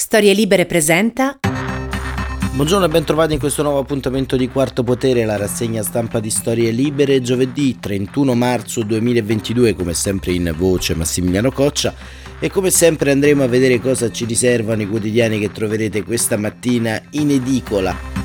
Storie Libere presenta Buongiorno e bentrovati in questo nuovo appuntamento di Quarto Potere, la rassegna stampa di Storie Libere, giovedì 31 marzo 2022, come sempre in voce Massimiliano Coccia. E come sempre andremo a vedere cosa ci riservano i quotidiani che troverete questa mattina in edicola.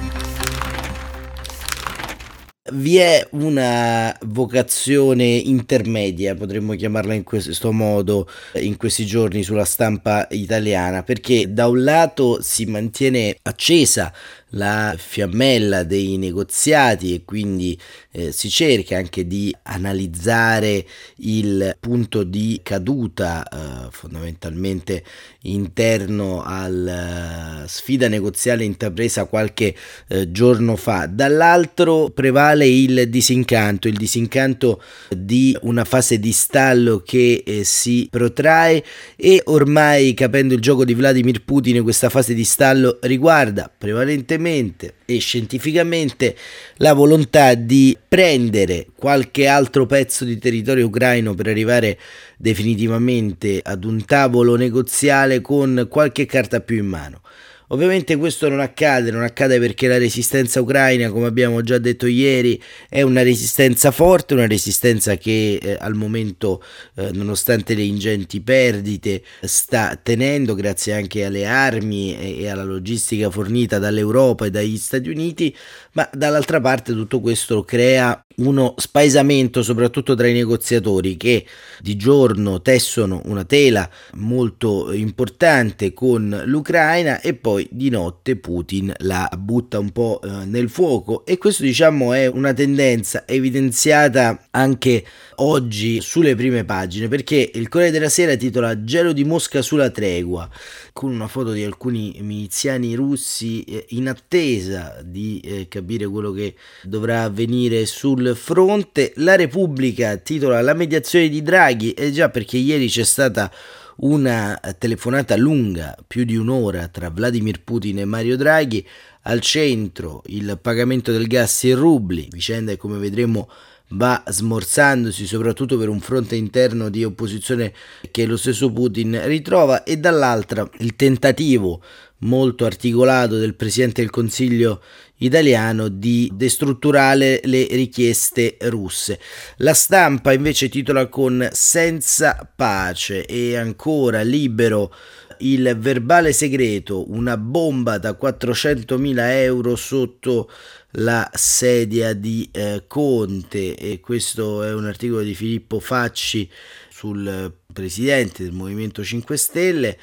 Vi è una vocazione intermedia, potremmo chiamarla in questo modo, in questi giorni sulla stampa italiana, perché da un lato si mantiene accesa la fiammella dei negoziati e quindi eh, si cerca anche di analizzare il punto di caduta eh, fondamentalmente interno alla uh, sfida negoziale intrapresa qualche eh, giorno fa. Dall'altro prevale il disincanto, il disincanto di una fase di stallo che eh, si protrae e ormai capendo il gioco di Vladimir Putin questa fase di stallo riguarda prevalentemente e scientificamente la volontà di prendere qualche altro pezzo di territorio ucraino per arrivare definitivamente ad un tavolo negoziale con qualche carta più in mano. Ovviamente questo non accade, non accade perché la resistenza ucraina, come abbiamo già detto ieri, è una resistenza forte, una resistenza che eh, al momento, eh, nonostante le ingenti perdite, sta tenendo grazie anche alle armi e, e alla logistica fornita dall'Europa e dagli Stati Uniti, ma dall'altra parte tutto questo crea uno spaesamento soprattutto tra i negoziatori che di giorno tessono una tela molto importante con l'Ucraina e poi di notte Putin la butta un po' eh, nel fuoco. E questo diciamo è una tendenza evidenziata anche oggi sulle prime pagine perché il Corriere della Sera titola Gelo di Mosca sulla tregua con una foto di alcuni miliziani russi eh, in attesa di eh, capire quello che dovrà avvenire sul fronte. La Repubblica titola La mediazione di Draghi e già perché ieri c'è stata una telefonata lunga, più di un'ora, tra Vladimir Putin e Mario Draghi, al centro il pagamento del gas in rubli, vicenda che come vedremo va smorzandosi soprattutto per un fronte interno di opposizione che lo stesso Putin ritrova e dall'altra il tentativo molto articolato del Presidente del Consiglio italiano di destrutturare le richieste russe. La stampa invece titola con Senza pace e ancora libero il verbale segreto, una bomba da 400.000 euro sotto la sedia di eh, Conte e questo è un articolo di Filippo Facci sul presidente del Movimento 5 Stelle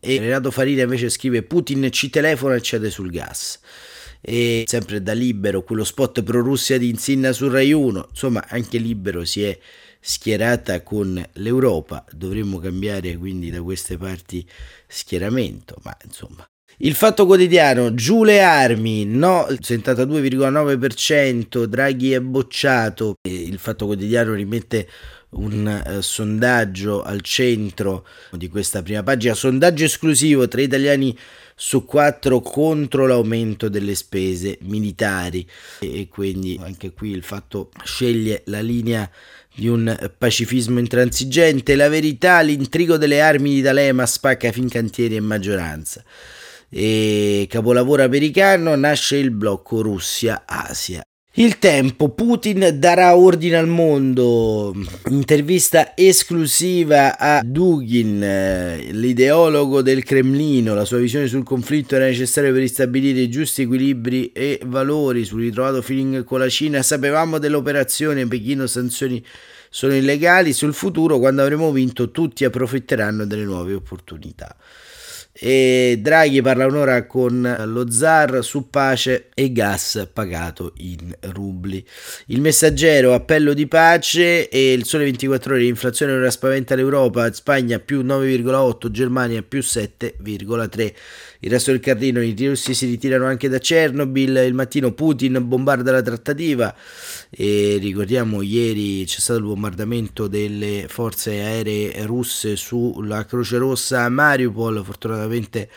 e Renato Farina invece scrive Putin ci telefona e cede sul gas e sempre da Libero quello spot pro Russia di Insinna su Rai 1 insomma anche Libero si è schierata con l'Europa. Dovremmo cambiare quindi da queste parti schieramento ma insomma il fatto quotidiano, giù le armi, no, 72,9%, Draghi è bocciato. Il fatto quotidiano rimette un eh, sondaggio al centro di questa prima pagina, sondaggio esclusivo tra italiani su quattro contro l'aumento delle spese militari e quindi anche qui il fatto sceglie la linea di un pacifismo intransigente, la verità, l'intrigo delle armi di D'Alema spacca fin cantieri e maggioranza. E capolavoro americano nasce il blocco Russia-Asia. Il tempo, Putin darà ordine al mondo, intervista esclusiva a Dugin, l'ideologo del Cremlino, la sua visione sul conflitto era necessaria per ristabilire i giusti equilibri e valori. Sul ritrovato feeling con la Cina, sapevamo dell'operazione, Pechino sanzioni sono illegali, sul futuro quando avremo vinto tutti approfitteranno delle nuove opportunità e Draghi parla un'ora con lo zar su pace e gas pagato in rubli. Il messaggero appello di pace e il sole 24 ore l'inflazione ora spaventa l'Europa, Spagna più 9,8, Germania più 7,3. Il resto del Carlino, i russi si ritirano anche da Chernobyl, il mattino Putin bombarda la trattativa e ricordiamo ieri c'è stato il bombardamento delle forze aeree russe sulla Croce Rossa a Mariupol, fortunatamente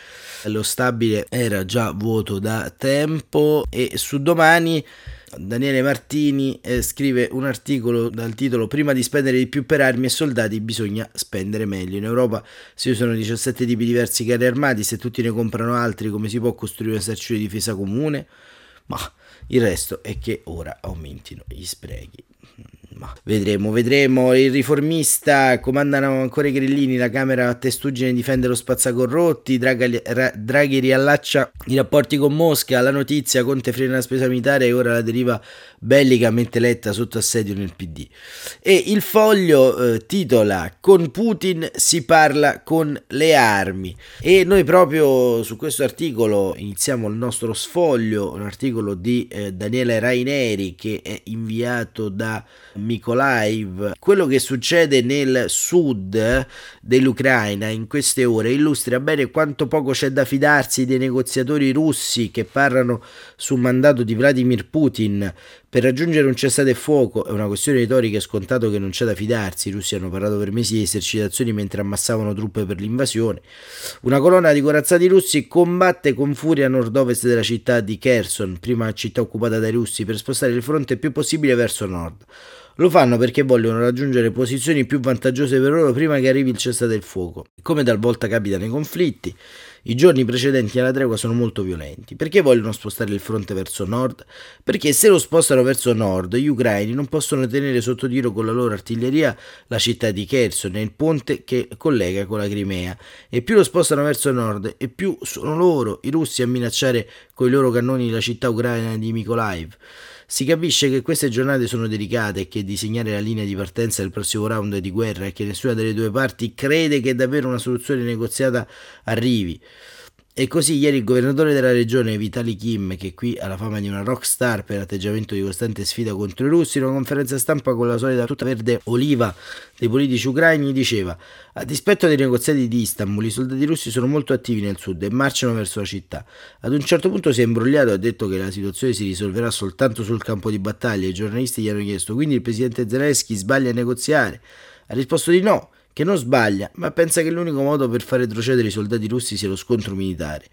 lo stabile era già vuoto da tempo e su domani Daniele Martini eh, scrive un articolo dal titolo Prima di spendere di più per armi e soldati bisogna spendere meglio. In Europa si usano 17 tipi diversi carri armati, se tutti ne comprano altri come si può costruire un esercito di difesa comune? Ma il resto è che ora aumentino gli sprechi. Ma vedremo, vedremo. Il riformista comandano ancora i grillini. La Camera a testuggine difende lo spazzacorrotti. Draghi, ra, Draghi riallaccia i rapporti con Mosca. La notizia: Conte frena la spesa militare e ora la deriva bellica mette letta sotto assedio nel PD. E il foglio eh, titola Con Putin si parla con le armi. E noi proprio su questo articolo iniziamo il nostro sfoglio. Un articolo di eh, Daniele Raineri che è inviato da Mykolaiv. Quello che succede nel sud dell'Ucraina in queste ore illustra bene quanto poco c'è da fidarsi dei negoziatori russi che parlano su mandato di Vladimir Putin per raggiungere un cessate fuoco è una questione retorica, è scontato che non c'è da fidarsi. I russi hanno parlato per mesi di esercitazioni mentre ammassavano truppe per l'invasione. Una colonna di corazzati russi combatte con furia a nord-ovest della città di Kherson, prima città occupata dai russi, per spostare il fronte il più possibile verso nord. Lo fanno perché vogliono raggiungere posizioni più vantaggiose per loro prima che arrivi il cessate il fuoco. Come talvolta capita nei conflitti, i giorni precedenti alla tregua sono molto violenti. Perché vogliono spostare il fronte verso nord? Perché se lo spostano verso nord, gli ucraini non possono tenere sotto tiro con la loro artiglieria la città di Kherson e il ponte che collega con la Crimea. E più lo spostano verso nord, e più sono loro, i russi, a minacciare con i loro cannoni la città ucraina di Mykolaiv. Si capisce che queste giornate sono delicate e che disegnare la linea di partenza del prossimo round di guerra e che nessuna delle due parti crede che davvero una soluzione negoziata arrivi. E così ieri il governatore della regione Vitali Kim, che qui ha la fama di una rockstar per atteggiamento di costante sfida contro i russi, in una conferenza stampa con la solita tutta verde oliva dei politici ucraini, diceva a dispetto dei negoziati di Istanbul, i soldati russi sono molto attivi nel sud e marciano verso la città. Ad un certo punto si è imbrogliato e ha detto che la situazione si risolverà soltanto sul campo di battaglia. I giornalisti gli hanno chiesto quindi il presidente Zelensky sbaglia a negoziare? Ha risposto di no che non sbaglia, ma pensa che l'unico modo per far retrocedere i soldati russi sia lo scontro militare.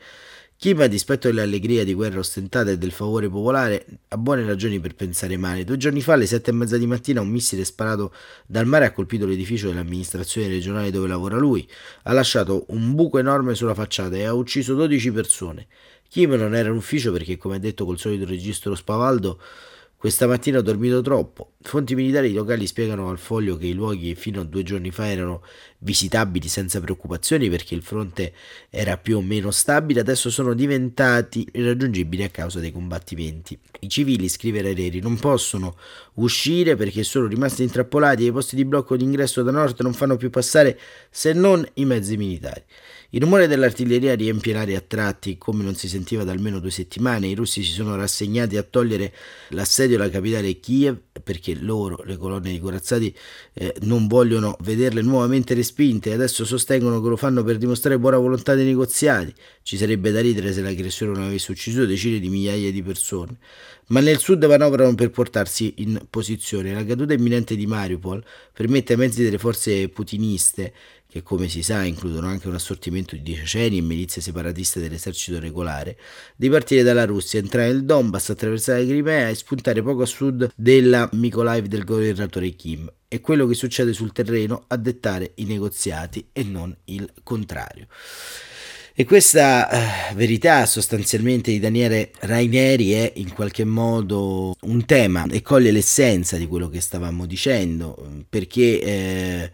Kim, a dispetto dell'allegria di guerra ostentata e del favore popolare, ha buone ragioni per pensare male. Due giorni fa, alle sette e mezza di mattina, un missile sparato dal mare ha colpito l'edificio dell'amministrazione regionale dove lavora lui, ha lasciato un buco enorme sulla facciata e ha ucciso 12 persone. Kim non era in ufficio perché, come ha detto col solito registro spavaldo, questa mattina ho dormito troppo. Fonti militari locali spiegano al foglio che i luoghi fino a due giorni fa erano visitabili senza preoccupazioni perché il fronte era più o meno stabile, adesso sono diventati irraggiungibili a causa dei combattimenti. I civili, scrive Reri, non possono uscire perché sono rimasti intrappolati e i posti di blocco d'ingresso da nord non fanno più passare se non i mezzi militari. Il rumore dell'artiglieria riempie l'aria a tratti come non si sentiva da almeno due settimane. I russi si sono rassegnati a togliere l'assedio alla capitale Kiev perché loro, le colonne di corazzati, eh, non vogliono vederle nuovamente respinte e adesso sostengono che lo fanno per dimostrare buona volontà dei negoziati. Ci sarebbe da ridere se l'aggressione non avesse ucciso decine di migliaia di persone. Ma nel sud manovrano per portarsi in posizione. La caduta imminente di Mariupol permette ai mezzi delle forze putiniste che come si sa includono anche un assortimento di ceceni e milizie separatiste dell'esercito regolare, di partire dalla Russia, entrare nel Donbass, attraversare la Crimea e spuntare poco a sud della Mykolaiv del governatore Kim. È quello che succede sul terreno a dettare i negoziati e non il contrario. E questa eh, verità sostanzialmente di Daniele Raineri è in qualche modo un tema e coglie l'essenza di quello che stavamo dicendo, perché eh,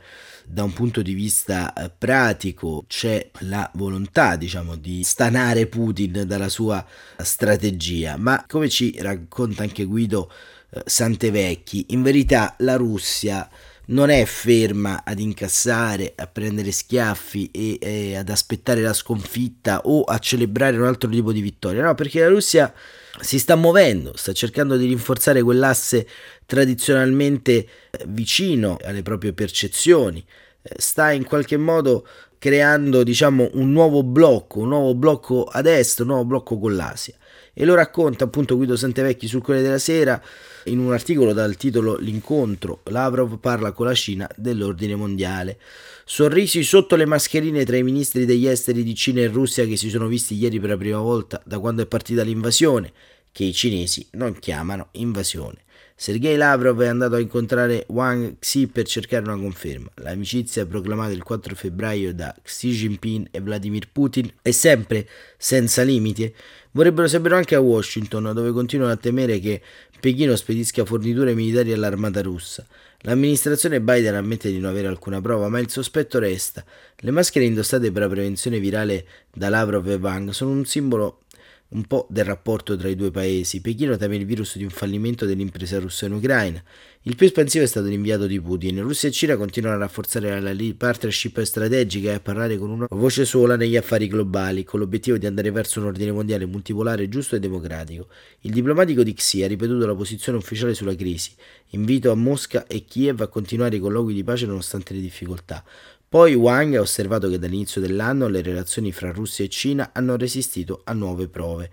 da un punto di vista eh, pratico c'è la volontà, diciamo, di stanare Putin dalla sua strategia, ma come ci racconta anche Guido eh, Santevecchi, in verità la Russia non è ferma ad incassare, a prendere schiaffi e, e, ad aspettare la sconfitta o a celebrare un altro tipo di vittoria, no, perché la Russia si sta muovendo, sta cercando di rinforzare quell'asse tradizionalmente eh, vicino alle proprie percezioni, eh, sta in qualche modo creando diciamo un nuovo blocco, un nuovo blocco a destra, un nuovo blocco con l'Asia. E lo racconta appunto Guido Santevecchi sul Corriere della Sera in un articolo dal titolo L'incontro. Lavrov parla con la Cina dell'ordine mondiale. Sorrisi sotto le mascherine tra i ministri degli esteri di Cina e Russia che si sono visti ieri per la prima volta da quando è partita l'invasione, che i cinesi non chiamano invasione. Sergei Lavrov è andato a incontrare Wang Xi per cercare una conferma. L'amicizia proclamata il 4 febbraio da Xi Jinping e Vladimir Putin è sempre senza limiti. Vorrebbero saperlo anche a Washington, dove continuano a temere che Pechino spedisca forniture militari all'armata russa. L'amministrazione Biden ammette di non avere alcuna prova, ma il sospetto resta. Le maschere indossate per la prevenzione virale da Lavrov e Wang sono un simbolo un po' del rapporto tra i due paesi. Pechino teme il virus di un fallimento dell'impresa russa in Ucraina. Il più espansivo è stato l'inviato di Putin. Russia e Cina continuano a rafforzare la partnership strategica e a parlare con una voce sola negli affari globali, con l'obiettivo di andare verso un ordine mondiale multipolare giusto e democratico. Il diplomatico di Xi ha ripetuto la posizione ufficiale sulla crisi. Invito a Mosca e Kiev a continuare i colloqui di pace nonostante le difficoltà. Poi Wang ha osservato che dall'inizio dell'anno le relazioni fra Russia e Cina hanno resistito a nuove prove.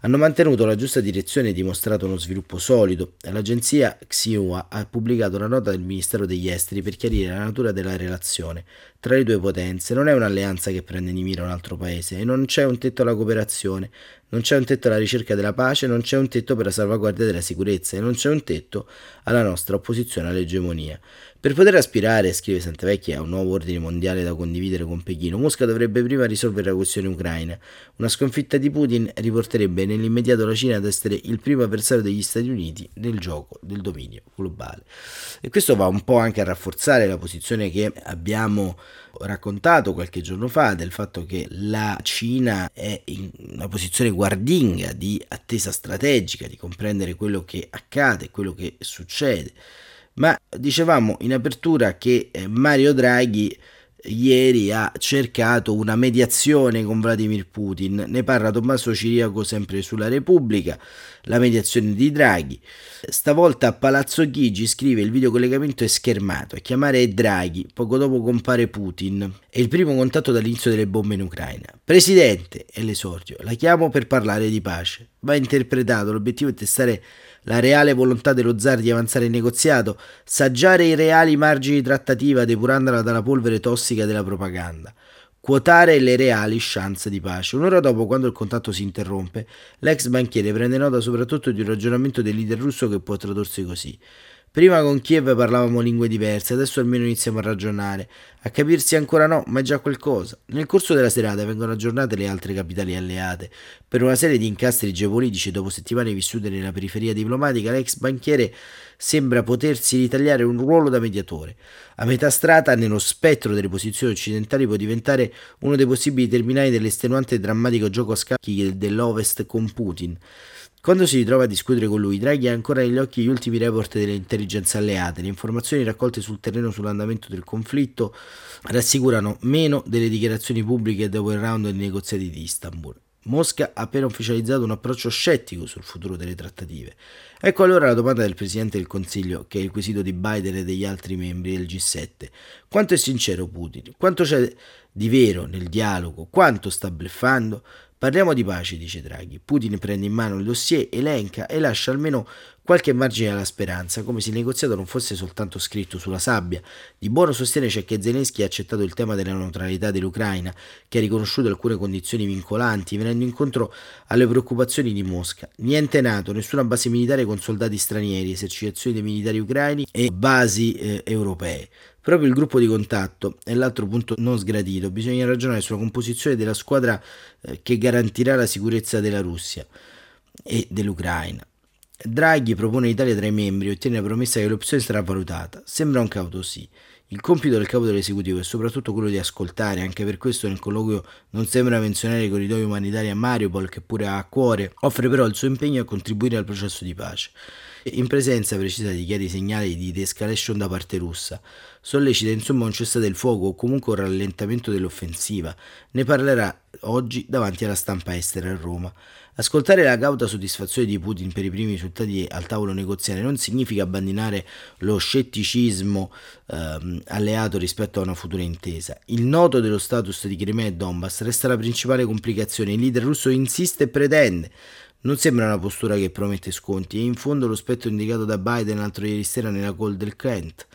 Hanno mantenuto la giusta direzione e dimostrato uno sviluppo solido. L'agenzia Xinhua ha pubblicato una nota del Ministero degli Esteri per chiarire la natura della relazione tra le due potenze. Non è un'alleanza che prende di mira un altro paese e non c'è un tetto alla cooperazione, non c'è un tetto alla ricerca della pace, non c'è un tetto per la salvaguardia della sicurezza e non c'è un tetto alla nostra opposizione all'egemonia. Per poter aspirare, scrive Santavecchi, a un nuovo ordine mondiale da condividere con Pechino, Mosca dovrebbe prima risolvere la questione ucraina. Una sconfitta di Putin riporterebbe nell'immediato la Cina ad essere il primo avversario degli Stati Uniti nel gioco del dominio globale. E questo va un po' anche a rafforzare la posizione che abbiamo raccontato qualche giorno fa del fatto che la Cina è in una posizione guardinga di attesa strategica, di comprendere quello che accade, quello che succede. Ma dicevamo in apertura che eh, Mario Draghi ieri ha cercato una mediazione con Vladimir Putin. Ne parla Tommaso Ciriaco sempre sulla Repubblica, la mediazione di Draghi. Stavolta a Palazzo Chigi scrive il videocollegamento è schermato. A chiamare è Draghi, poco dopo compare Putin. È il primo contatto dall'inizio delle bombe in Ucraina. Presidente, è l'esordio, la chiamo per parlare di pace. Va interpretato, l'obiettivo è testare la reale volontà dello zar di avanzare il negoziato, saggiare i reali margini di trattativa depurandola dalla polvere tossica della propaganda, quotare le reali chance di pace. Un'ora dopo, quando il contatto si interrompe, l'ex banchiere prende nota soprattutto di un ragionamento del leader russo che può tradursi così. Prima con Kiev parlavamo lingue diverse, adesso almeno iniziamo a ragionare. A capirsi ancora no, ma è già qualcosa. Nel corso della serata vengono aggiornate le altre capitali alleate. Per una serie di incastri geopolitici dopo settimane vissute nella periferia diplomatica, l'ex banchiere sembra potersi ritagliare un ruolo da mediatore. A metà strada, nello spettro delle posizioni occidentali, può diventare uno dei possibili terminali dell'estenuante e drammatico gioco a scacchi dell'Ovest con Putin. Quando si ritrova a discutere con lui, Draghi ha ancora negli occhi gli ultimi report delle intelligenze alleate. Le informazioni raccolte sul terreno sull'andamento del conflitto rassicurano meno delle dichiarazioni pubbliche dopo il round dei negoziati di Istanbul. Mosca ha appena ufficializzato un approccio scettico sul futuro delle trattative. Ecco allora la domanda del Presidente del Consiglio, che è il quesito di Biden e degli altri membri del G7. Quanto è sincero Putin? Quanto c'è di vero nel dialogo? Quanto sta bleffando? Parliamo di pace, dice Draghi. Putin prende in mano il dossier, elenca e lascia almeno qualche margine alla speranza, come se il negoziato non fosse soltanto scritto sulla sabbia. Di buono sostiene c'è che Zelensky ha accettato il tema della neutralità dell'Ucraina, che ha riconosciuto alcune condizioni vincolanti, venendo incontro alle preoccupazioni di Mosca. Niente nato, nessuna base militare con soldati stranieri, esercitazioni dei militari ucraini e basi eh, europee. Proprio il gruppo di contatto è l'altro punto non sgradito. Bisogna ragionare sulla composizione della squadra eh, che garantirà la sicurezza della Russia e dell'Ucraina. Draghi propone l'Italia tra i membri e ottiene la promessa che l'opzione sarà valutata. Sembra un cauto sì. Il compito del capo dell'esecutivo è soprattutto quello di ascoltare, anche per questo nel colloquio non sembra menzionare i corridoi umanitari a Mariupol, che pure ha a cuore, offre però il suo impegno a contribuire al processo di pace. in presenza precisa di chiari segnali di de-escalation da parte russa. Sollecita insomma un cessate il fuoco o comunque un rallentamento dell'offensiva. Ne parlerà oggi davanti alla stampa estera a Roma. Ascoltare la cauta soddisfazione di Putin per i primi risultati al tavolo negoziale non significa abbandonare lo scetticismo ehm, alleato rispetto a una futura intesa. Il noto dello status di Crimea e Donbass resta la principale complicazione. Il leader russo insiste e pretende. Non sembra una postura che promette sconti e in fondo lo spettro indicato da Biden l'altro ieri sera nella call del Kent.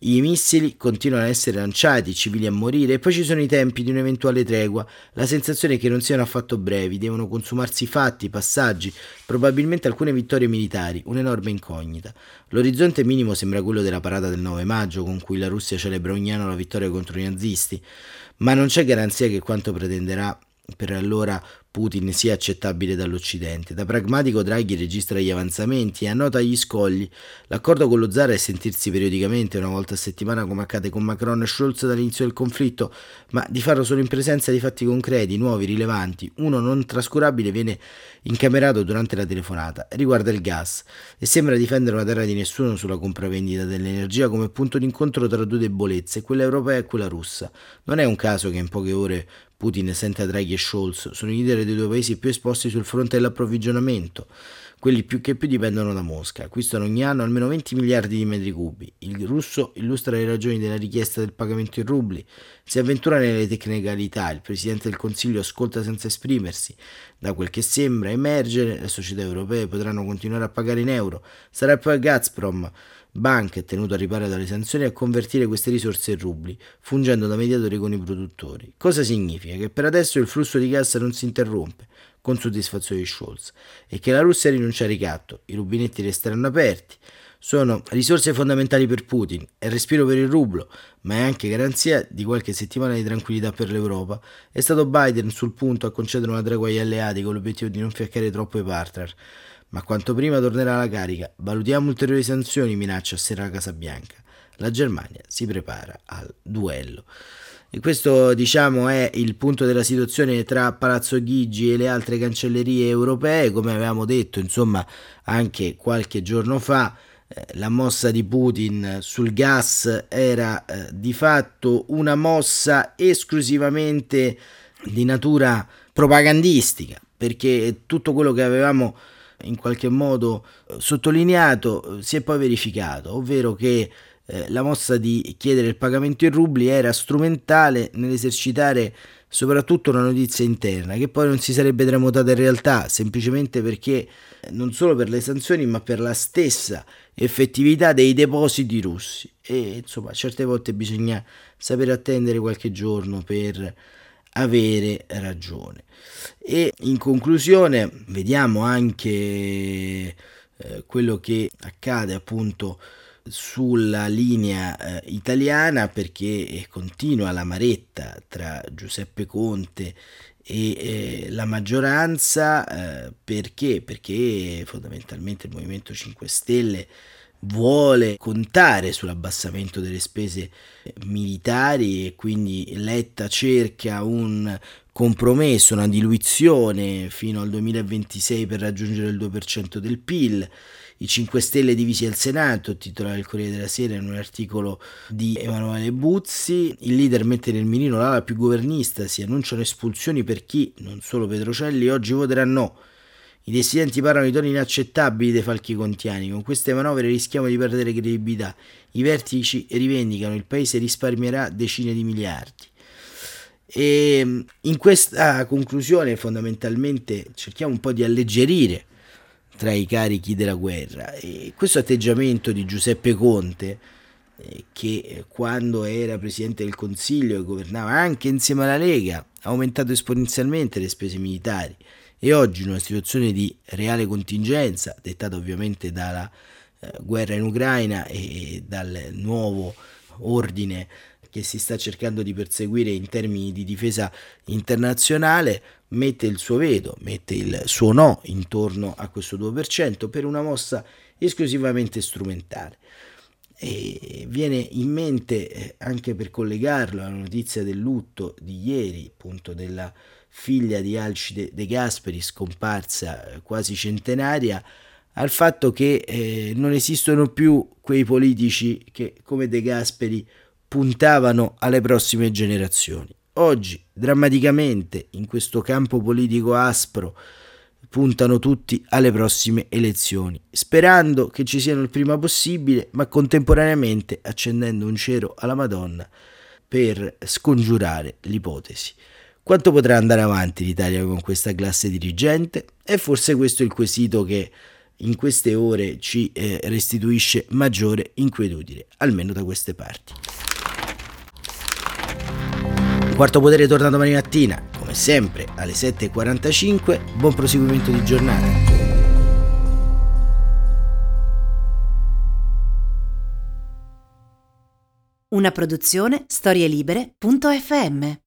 I missili continuano a essere lanciati, civili a morire, e poi ci sono i tempi di un'eventuale tregua. La sensazione è che non siano affatto brevi, devono consumarsi fatti, passaggi, probabilmente alcune vittorie militari, un'enorme incognita. L'orizzonte minimo sembra quello della parata del 9 maggio, con cui la Russia celebra ogni anno la vittoria contro i nazisti, ma non c'è garanzia che quanto pretenderà per allora Putin sia accettabile dall'Occidente. Da pragmatico Draghi registra gli avanzamenti e annota gli scogli. L'accordo con lo zar è sentirsi periodicamente una volta a settimana come accade con Macron e Scholz dall'inizio del conflitto, ma di farlo solo in presenza di fatti concreti, nuovi, rilevanti. Uno non trascurabile viene incamerato durante la telefonata. Riguarda il gas e sembra difendere una terra di nessuno sulla compravendita dell'energia come punto d'incontro tra due debolezze, quella europea e quella russa. Non è un caso che in poche ore Putin sente Draghi e Scholz sono i leader dei due paesi più esposti sul fronte dell'approvvigionamento, quelli più che più dipendono da Mosca, acquistano ogni anno almeno 20 miliardi di metri cubi. Il russo illustra le ragioni della richiesta del pagamento in rubli, si avventura nelle tecnicalità, il Presidente del Consiglio ascolta senza esprimersi. Da quel che sembra emergere, le società europee potranno continuare a pagare in euro, sarà poi Gazprom Bank è tenuto a riparo dalle sanzioni e a convertire queste risorse in rubli, fungendo da mediatore con i produttori. Cosa significa? Che per adesso il flusso di gas non si interrompe, con soddisfazione di Scholz, e che la Russia rinuncia al ricatto, i rubinetti resteranno aperti. Sono risorse fondamentali per Putin, è respiro per il rublo, ma è anche garanzia di qualche settimana di tranquillità per l'Europa. È stato Biden sul punto a concedere una tregua agli alleati con l'obiettivo di non fiaccare troppo i partner ma quanto prima tornerà alla carica. Valutiamo ulteriori sanzioni, minaccia a sera la Casa Bianca. La Germania si prepara al duello. E questo diciamo è il punto della situazione tra Palazzo Chigi e le altre cancellerie europee, come avevamo detto insomma anche qualche giorno fa. Eh, la mossa di Putin sul gas era eh, di fatto una mossa esclusivamente di natura propagandistica, perché tutto quello che avevamo in qualche modo eh, sottolineato eh, si è poi verificato, ovvero che eh, la mossa di chiedere il pagamento in rubli era strumentale nell'esercitare soprattutto una notizia interna che poi non si sarebbe tramutata in realtà semplicemente perché non solo per le sanzioni ma per la stessa effettività dei depositi russi. E insomma certe volte bisogna sapere attendere qualche giorno per avere ragione. E in conclusione vediamo anche eh, quello che accade appunto sulla linea eh, italiana perché eh, continua la maretta tra Giuseppe Conte e eh, la maggioranza eh, perché? Perché fondamentalmente il Movimento 5 Stelle vuole contare sull'abbassamento delle spese militari e quindi Letta cerca un compromesso, una diluizione fino al 2026 per raggiungere il 2% del PIL. I 5 Stelle divisi al Senato, titolare il Corriere della Sera in un articolo di Emanuele Buzzi. Il leader mette nel mirino l'ala più governista, si annunciano espulsioni per chi, non solo Petrocelli, oggi voterà no. I dissidenti parlano di toni inaccettabili dei falchi contiani. Con queste manovre rischiamo di perdere credibilità. I vertici rivendicano il paese risparmierà decine di miliardi. E in questa conclusione fondamentalmente cerchiamo un po' di alleggerire tra i carichi della guerra e questo atteggiamento di Giuseppe Conte eh, che quando era presidente del Consiglio e governava anche insieme alla Lega ha aumentato esponenzialmente le spese militari e oggi in una situazione di reale contingenza, dettata ovviamente dalla eh, guerra in Ucraina e dal nuovo ordine che si sta cercando di perseguire in termini di difesa internazionale, mette il suo veto, mette il suo no intorno a questo 2% per una mossa esclusivamente strumentale. E viene in mente eh, anche per collegarlo alla notizia del lutto di ieri, appunto della figlia di Alcide De Gasperi, scomparsa eh, quasi centenaria, al fatto che eh, non esistono più quei politici che come De Gasperi puntavano alle prossime generazioni. Oggi, drammaticamente, in questo campo politico aspro, puntano tutti alle prossime elezioni, sperando che ci siano il prima possibile, ma contemporaneamente accendendo un cero alla Madonna per scongiurare l'ipotesi. Quanto potrà andare avanti l'Italia con questa classe dirigente? E forse questo è il quesito che in queste ore ci eh, restituisce maggiore inquietudine, almeno da queste parti. Quarto potere torna domani mattina, come sempre alle 7.45. Buon proseguimento di giornata. Una produzione storielibere.fm